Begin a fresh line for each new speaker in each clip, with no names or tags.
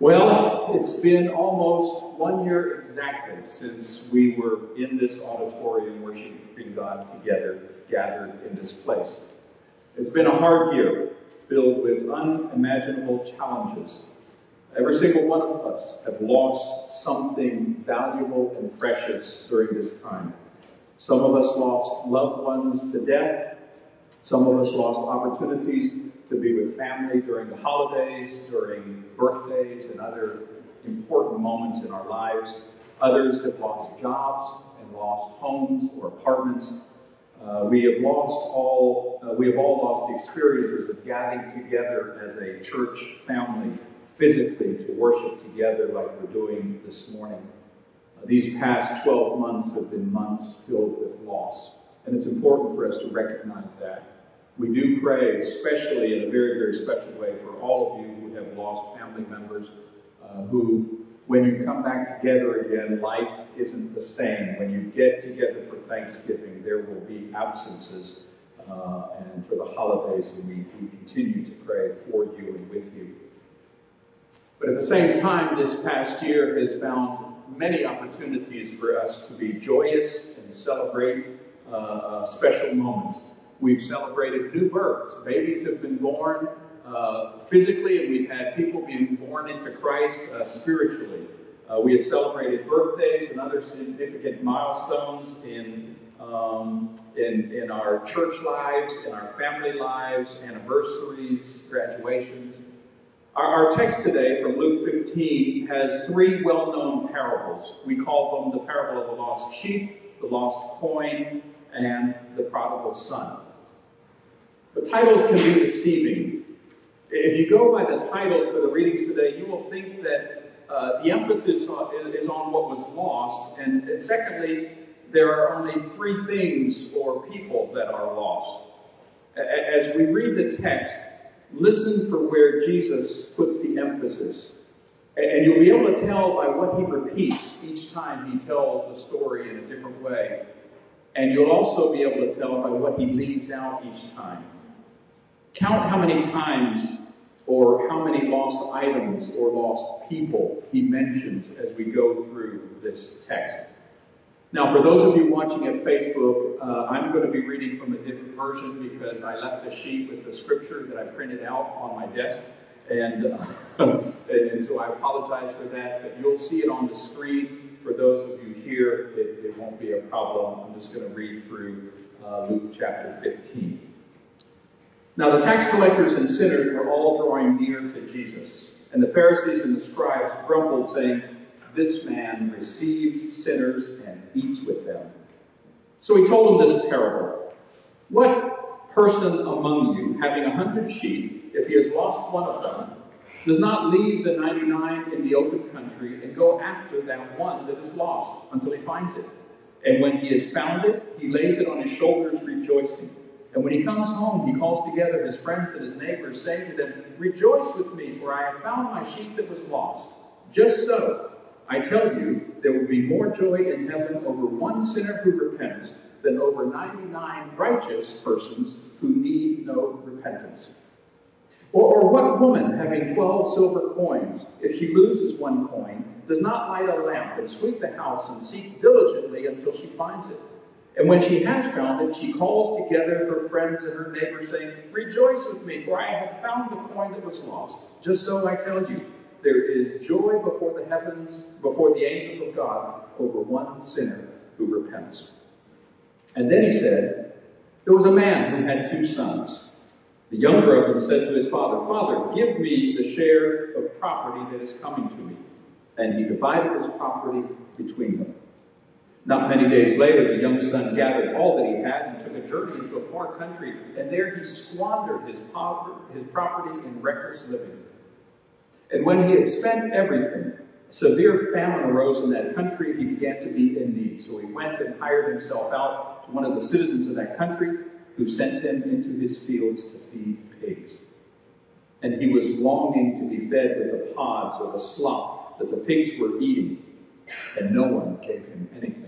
Well, it's been almost one year exactly since we were in this auditorium worshiping God together, gathered in this place. It's been a hard year, filled with unimaginable challenges. Every single one of us have lost something valuable and precious during this time. Some of us lost loved ones to death. Some of us lost opportunities to be with family during the holidays, during birthdays, and other important moments in our lives. Others have lost jobs and lost homes or apartments. Uh, we have lost all. Uh, we have all lost the experiences of gathering together as a church family physically to worship together like we're doing this morning. Uh, these past 12 months have been months filled with loss, and it's important for us to recognize that. We do pray, especially in a very, very special way, for all of you who have lost family members uh, who, when you come back together again, life isn't the same. When you get together for Thanksgiving, there will be absences. Uh, and for the holidays, we, we continue to pray for you and with you. But at the same time, this past year has found many opportunities for us to be joyous and celebrate uh, uh special moments. We've celebrated new births. Babies have been born uh, physically, and we've had people being born into Christ uh, spiritually. Uh, we have celebrated birthdays and other significant milestones in, um, in, in our church lives, in our family lives, anniversaries, graduations. Our, our text today from Luke 15 has three well known parables. We call them the parable of the lost sheep, the lost coin, and the prodigal son. The titles can be deceiving. If you go by the titles for the readings today, you will think that uh, the emphasis is on what was lost, and, and secondly, there are only three things or people that are lost. As we read the text, listen for where Jesus puts the emphasis. And you'll be able to tell by what he repeats each time he tells the story in a different way. And you'll also be able to tell by what he leaves out each time. Count how many times or how many lost items or lost people he mentions as we go through this text. Now, for those of you watching at Facebook, uh, I'm going to be reading from a different version because I left a sheet with the scripture that I printed out on my desk. And, uh, and so I apologize for that, but you'll see it on the screen. For those of you here, it, it won't be a problem. I'm just going to read through uh, Luke chapter 15. Now the tax collectors and sinners were all drawing near to Jesus, and the Pharisees and the scribes grumbled, saying, This man receives sinners and eats with them. So he told them this parable. What person among you, having a hundred sheep, if he has lost one of them, does not leave the 99 in the open country and go after that one that is lost until he finds it? And when he has found it, he lays it on his shoulders, rejoicing. And when he comes home, he calls together his friends and his neighbors, saying to them, Rejoice with me, for I have found my sheep that was lost. Just so, I tell you, there will be more joy in heaven over one sinner who repents than over 99 righteous persons who need no repentance. Or, or what woman, having 12 silver coins, if she loses one coin, does not light a lamp and sweep the house and seek diligently until she finds it? And when she has found it, she calls together her friends and her neighbors, saying, Rejoice with me, for I have found the coin that was lost. Just so I tell you, there is joy before the heavens, before the angels of God, over one sinner who repents. And then he said, There was a man who had two sons. The younger of them said to his father, Father, give me the share of property that is coming to me. And he divided his property between them. Not many days later, the young son gathered all that he had and took a journey into a far country, and there he squandered his, his property in reckless living. And when he had spent everything, severe famine arose in that country, and he began to be in need. So he went and hired himself out to one of the citizens of that country, who sent him into his fields to feed pigs. And he was longing to be fed with the pods or the slop that the pigs were eating, and no one gave him anything.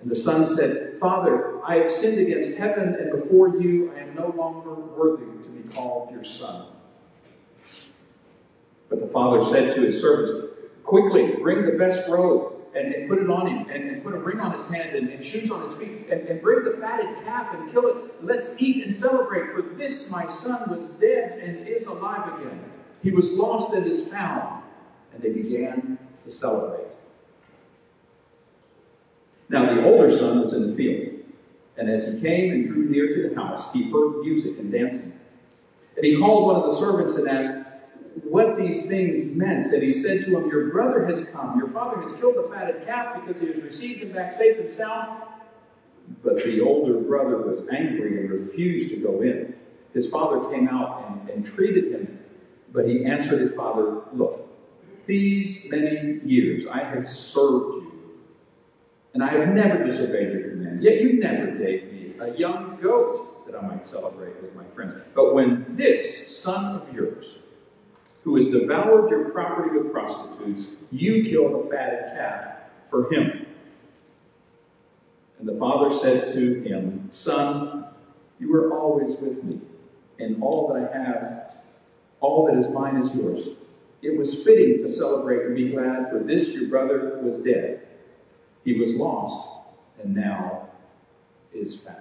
And the son said, Father, I have sinned against heaven and before you. I am no longer worthy to be called your son. But the father said to his servants, Quickly, bring the best robe and, and put it on him, and, and, put a ring on his hand and, and shoes on his feet, and, and bring the fatted calf and kill it. Let's eat and celebrate, for this my son was dead and is alive again. He was lost and is found. And they began to celebrate. Now the older son was in the field, and as he came and drew near to the house, he heard music and dancing. And he called one of the servants and asked, what these things meant. And he said to him, Your brother has come. Your father has killed the fatted calf because he has received him back safe and sound. But the older brother was angry and refused to go in. His father came out and, and treated him. But he answered his father, Look, these many years I have served you, and I have never disobeyed your command. Yet you never gave me a young goat that I might celebrate with my friends. But when this son of yours, who has devoured your property with prostitutes, you killed a fatted calf for him. And the father said to him, Son, you are always with me, and all that I have, all that is mine is yours. It was fitting to celebrate and be glad, for this your brother was dead. He was lost, and now is found.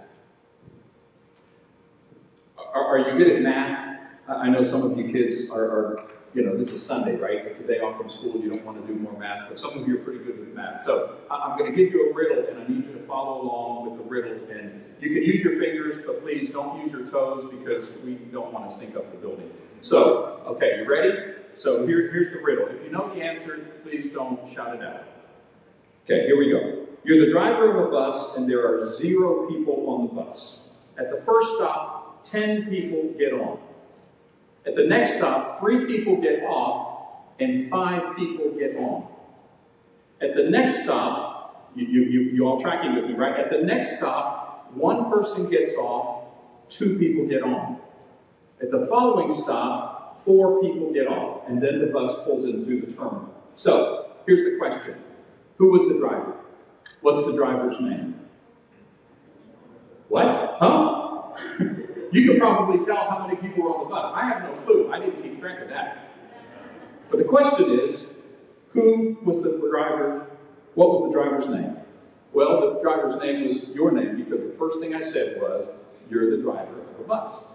Are, are you good at math? I know some of you kids are, are, you know, this is Sunday, right? It's a day off from school. You don't want to do more math, but some of you are pretty good with math. So I'm going to give you a riddle, and I need you to follow along with the riddle. And you can use your fingers, but please don't use your toes because we don't want to stink up the building. So, okay, you ready? So here, here's the riddle. If you know the answer, please don't shout it out. Okay, here we go. You're the driver of a bus, and there are zero people on the bus. At the first stop, 10 people get on. At the next stop, three people get off and five people get on. At the next stop, you, you, you, you all tracking with me, right? At the next stop, one person gets off, two people get on. At the following stop, four people get off, and then the bus pulls in through the terminal. So, here's the question. Who was the driver? What's the driver's name? What? Huh? You can probably tell how many people were on the bus. I have no clue. I didn't keep track of that. But the question is, who was the driver? What was the driver's name? Well, the driver's name was your name because the first thing I said was, you're the driver of the bus.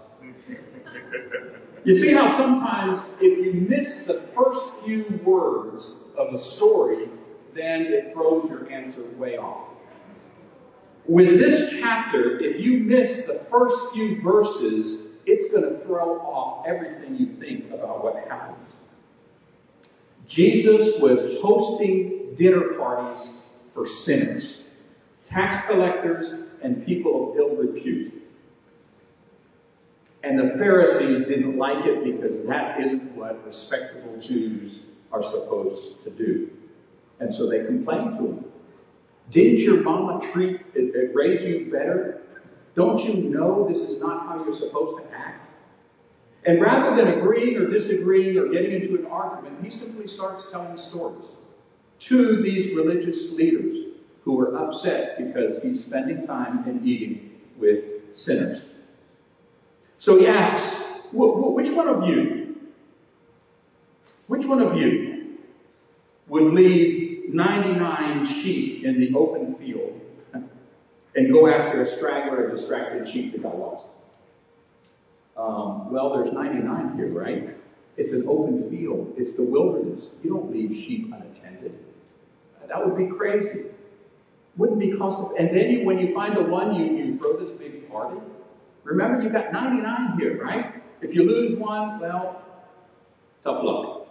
you see how sometimes if you miss the first few words of a story, then it throws your answer way off. With this chapter, if you miss the first few verses, it's going to throw off everything you think about what happens. Jesus was hosting dinner parties for sinners, tax collectors, and people of ill repute. And the Pharisees didn't like it because that isn't what respectable Jews are supposed to do. And so they complained to him. Didn't your mama treat, uh, uh, raise you better? Don't you know this is not how you're supposed to act? And rather than agreeing or disagreeing or getting into an argument, he simply starts telling stories to these religious leaders who are upset because he's spending time and eating with sinners. So he asks, which one of you, which one of you would leave 99 sheep in the open field and go after a straggler, a distracted sheep that got lost? Um, well, there's 99 here, right? It's an open field. It's the wilderness. You don't leave sheep unattended. That would be crazy. Wouldn't be cost And then you, when you find the one, you, you throw this big party. Remember, you've got 99 here, right? If you lose one, well, tough luck.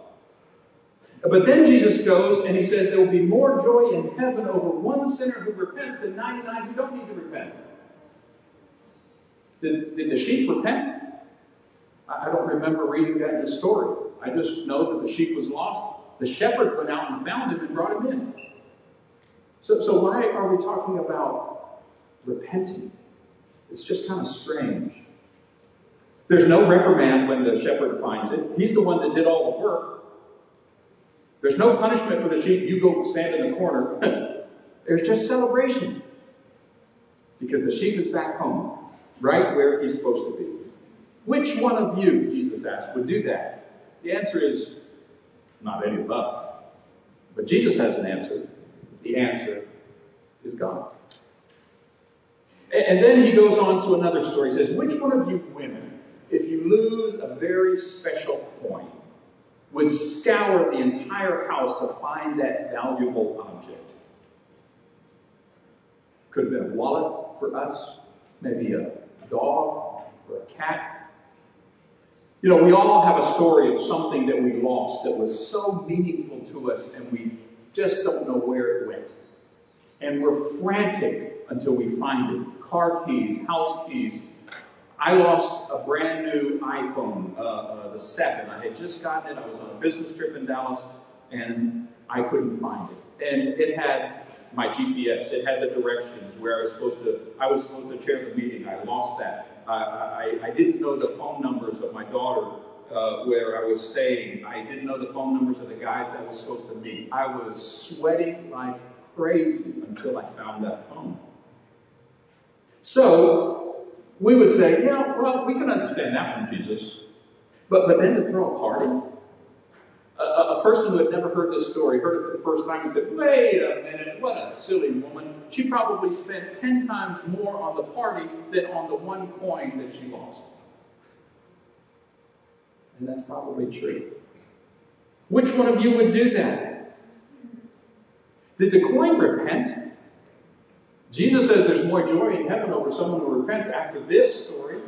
But then Jesus goes and he says there will be more joy in heaven over one sinner who repents than 99 who don't need to repent. Did, did the sheep repent? I don't remember reading that in the story. I just know that the sheep was lost. The shepherd went out and found him and brought him in. So, so why are we talking about repenting? It's just kind of strange. There's no reprimand when the shepherd finds it. He's the one that did all the work. There's no punishment for the sheep. You go stand in the corner. There's just celebration. Because the sheep is back home, right where he's supposed to be. Which one of you, Jesus asked, would do that? The answer is not any of us. But Jesus has an answer. The answer is God. And then he goes on to another story. He says, Which one of you women, if you lose a very special coin, would scour the entire house to find that valuable object? Could have been a wallet for us, maybe a dog or a cat. You know, we all have a story of something that we lost that was so meaningful to us and we just don't know where it went. And we're frantic until we find it. Car keys, house keys. I lost a brand new iPhone, uh, uh, the 7. I had just gotten it. I was on a business trip in Dallas and I couldn't find it. And it had my GPS. It had the directions where I was supposed to. I was supposed to chair the meeting. I lost that. I, I, didn't know the phone numbers of my daughter uh, where I was staying. I didn't know the phone numbers of the guys that I was supposed to meet. I was sweating like crazy until I found that phone. So we would say, yeah, well, we can understand that one, Jesus. But but then to throw a party a, a, person who had never heard this story heard it for the first time and said, Wait a minute, what a silly woman. She probably spent 10 times more on the party than on the one coin that she lost. And that's probably true. Which one of you would do that? Did the coin repent? Jesus says there's more joy in heaven over someone who repents after this story.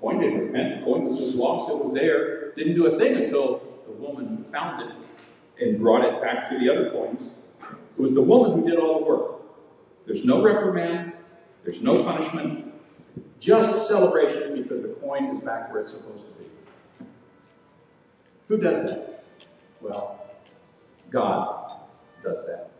Coin didn't repent. The coin was just lost. It was there didn't do a thing until the woman found it and brought it back to the other coins. It was the woman who did all the work. There's no reprimand, there's no punishment, just celebration because the coin is back where it's supposed to be. Who does that? Well, God does that.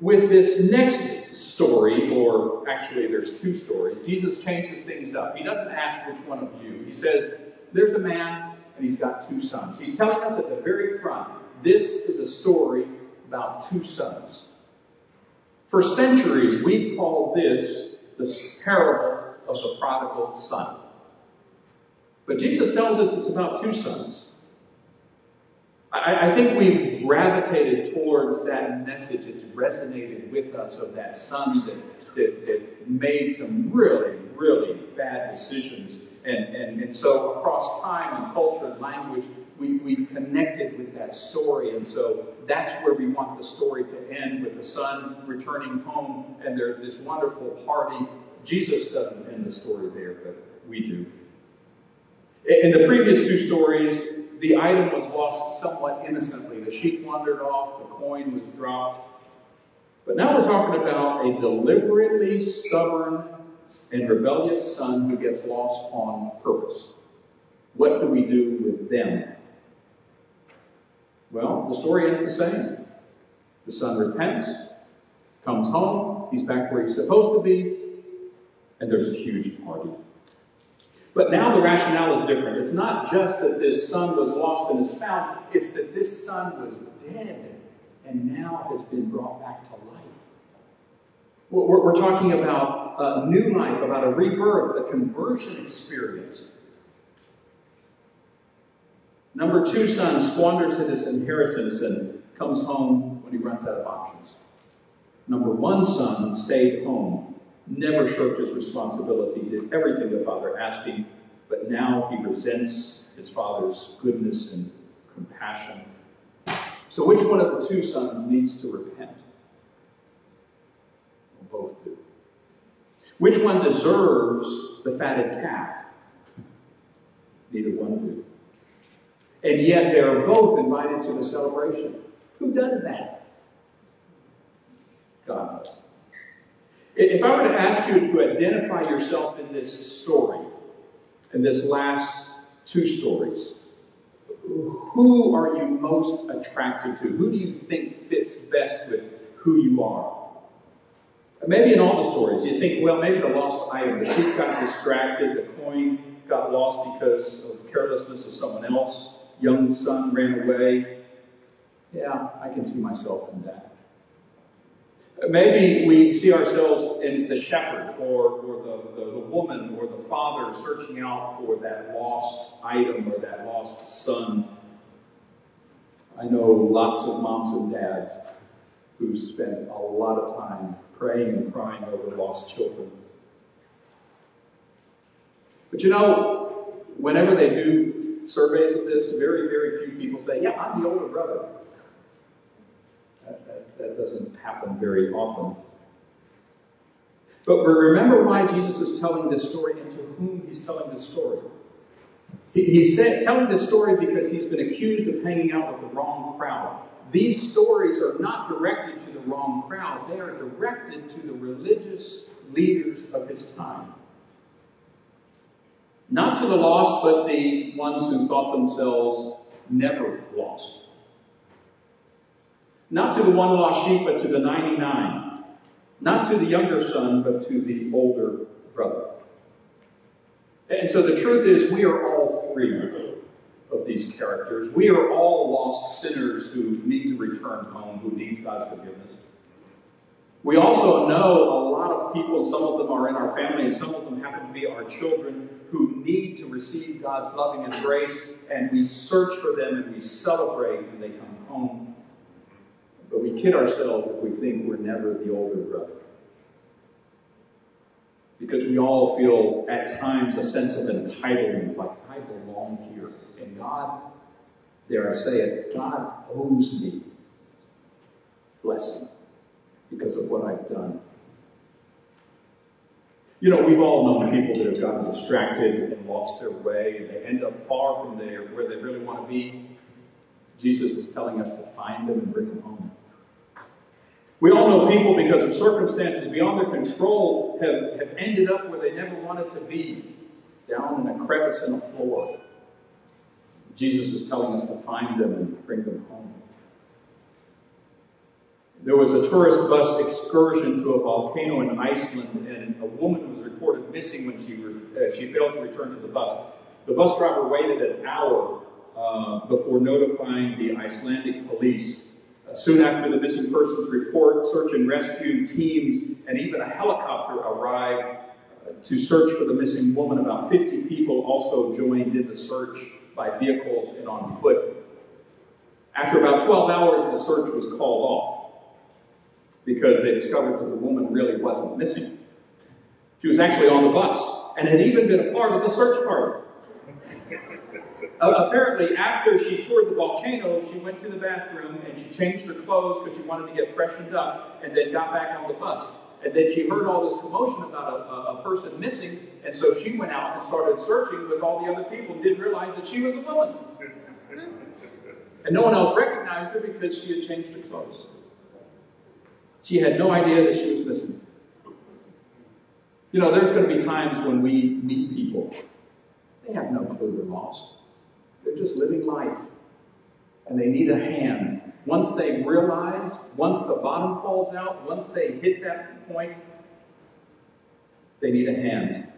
With this next story, or actually there's two stories, Jesus changes things up. He doesn't ask which one of you. He says, there's a man and he's got two sons. He's telling us at the very front, this is a story about two sons. For centuries, we've called this the parable of the prodigal son. But Jesus tells us it's about two sons. I, I, think we've gravitated towards that message. It's resonated with us of that son that, that, that made some really, really bad decisions and, and, and so across time and culture and language, we, we've connected with that story. And so that's where we want the story to end with the son returning home and there's this wonderful party. Jesus doesn't end the story there, but we do. In the previous two stories, the item was lost somewhat innocently. The sheep wandered off, the coin was dropped. But now we're talking about a deliberately stubborn and rebellious son who gets lost on purpose. What do we do with them? Well, the story ends the same. The son repents, comes home, he's back where he's supposed to be, and there's a huge party. But now the rationale is different. It's not just that this son was lost and is found, it's that this son was dead and now has been brought back to life. We're, we're talking about a new life, about a rebirth, a conversion experience. Number two son squanders his inheritance and comes home when he runs out of options. Number one son stayed home, never shirked his responsibility, did everything the father asked him, but now he resents his father's goodness and compassion. So, which one of the two sons needs to repent? both do. Which one deserves the fatted calf? Neither one do. And yet they are both invited to the celebration. Who does that? God does. If I were to ask you to identify yourself in this story, in this last two stories. Who are you most attracted to? Who do you think fits best with who you are? Maybe in all the stories, you think, well, maybe the lost item, the sheep got distracted, the coin got lost because of carelessness of someone else, young son ran away. Yeah, I can see myself in that. Maybe we see ourselves in the shepherd or, or the, the, the, woman or the father searching out for that lost item or that lost son. I know lots of moms and dads who spend a lot of time praying and crying over lost children. But you know, whenever they do surveys of this, very, very few people say, Yeah, I'm the older brother. That, that, that doesn't happen very often. But remember why Jesus is telling this story and to whom he's telling this story. He's telling this story because he's been accused of hanging out with the wrong crowd. These stories are not directed to the wrong crowd, they are directed to the religious leaders of his time. Not to the lost, but the ones who thought themselves never lost. Not to the one lost sheep, but to the 99. Not to the younger son, but to the older brother. And so the truth is, we are all three of these characters. We are all lost sinners who need to return home, who need God's forgiveness. We also know a lot of people, some of them are in our family, and some of them happen to be our children, who need to receive God's loving and grace, and we search for them and we celebrate when they come home. Kid ourselves if we think we're never the older brother. Because we all feel at times a sense of entitlement, like I belong here. And God, dare I say it, God owes me blessing because of what I've done. You know, we've all known people that have gotten distracted and lost their way, and they end up far from there where they really want to be. Jesus is telling us to find them and bring them home. We all know people because of circumstances beyond their control have, have ended up where they never wanted to be, down in a crevice in a floor. Jesus is telling us to find them and bring them home. There was a tourist bus excursion to a volcano in Iceland, and a woman was reported missing when she, re- uh, she failed to return to the bus. The bus driver waited an hour uh, before notifying the Icelandic police. Uh, soon after the missing persons report, search and rescue teams and even a helicopter arrived uh, to search for the missing woman. About 50 people also joined in the search by vehicles and on foot. After about 12 hours, the search was called off because they discovered that the woman really wasn't missing. She was actually on the bus and had even been a part of the search party. Uh, apparently, after she toured the volcano, she went to the bathroom and she changed her clothes because she wanted to get freshened up and then got back on the bus. And then she heard all this commotion about a, a, a person missing, and so she went out and started searching with all the other people and didn't realize that she was the woman. And no one else recognized her because she had changed her clothes. She had no idea that she was missing. You know, there's going to be times when we meet people. They have no clue they're lost. They're just living life. And they need a hand. Once they realize, once the bottom falls out, once they hit that point, they need a hand.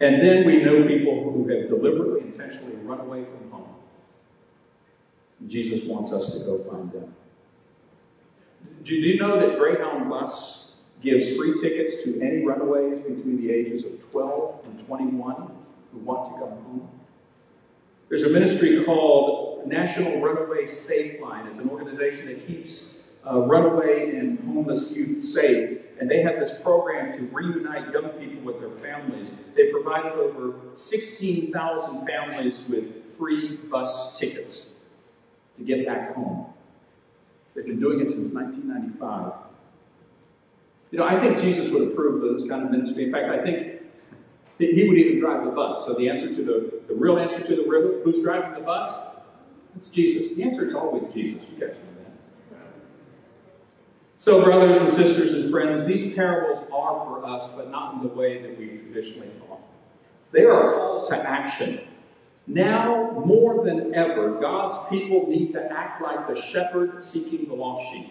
And then we know people who have deliberately, intentionally run away from home. Jesus wants us to go find them. Do you know that Greyhound Bus gives free tickets to any runaways between the ages of 12 and 21 who want to come home? There's a ministry called National Runaway Safe Line. It's an organization that keeps uh, runaway and homeless youth safe. And they have this program to reunite young people with their families. They provided over 16,000 families with free bus tickets to get back home. They've been doing it since 1995. You know, I think Jesus would approve of this kind of ministry. In fact, I think he would even drive the bus. So the answer to the, the real answer to the riddle, who's driving the bus? It's Jesus. The answer is always Jesus. You guys know that. So, brothers and sisters and friends, these parables are for us, but not in the way that we've traditionally thought. They are a call to action. Now, more than ever, God's people need to act like the shepherd seeking the lost sheep,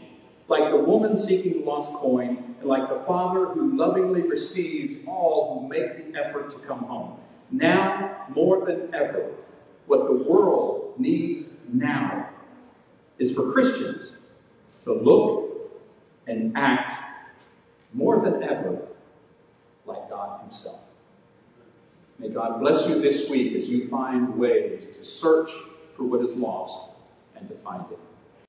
like the woman seeking the lost coin, and like the father who lovingly receives all who make the effort to come home. Now, more than ever, what the world needs now is for Christians to look and act more than ever like God Himself. May God bless you this week as you find ways to search for what is lost and to find it.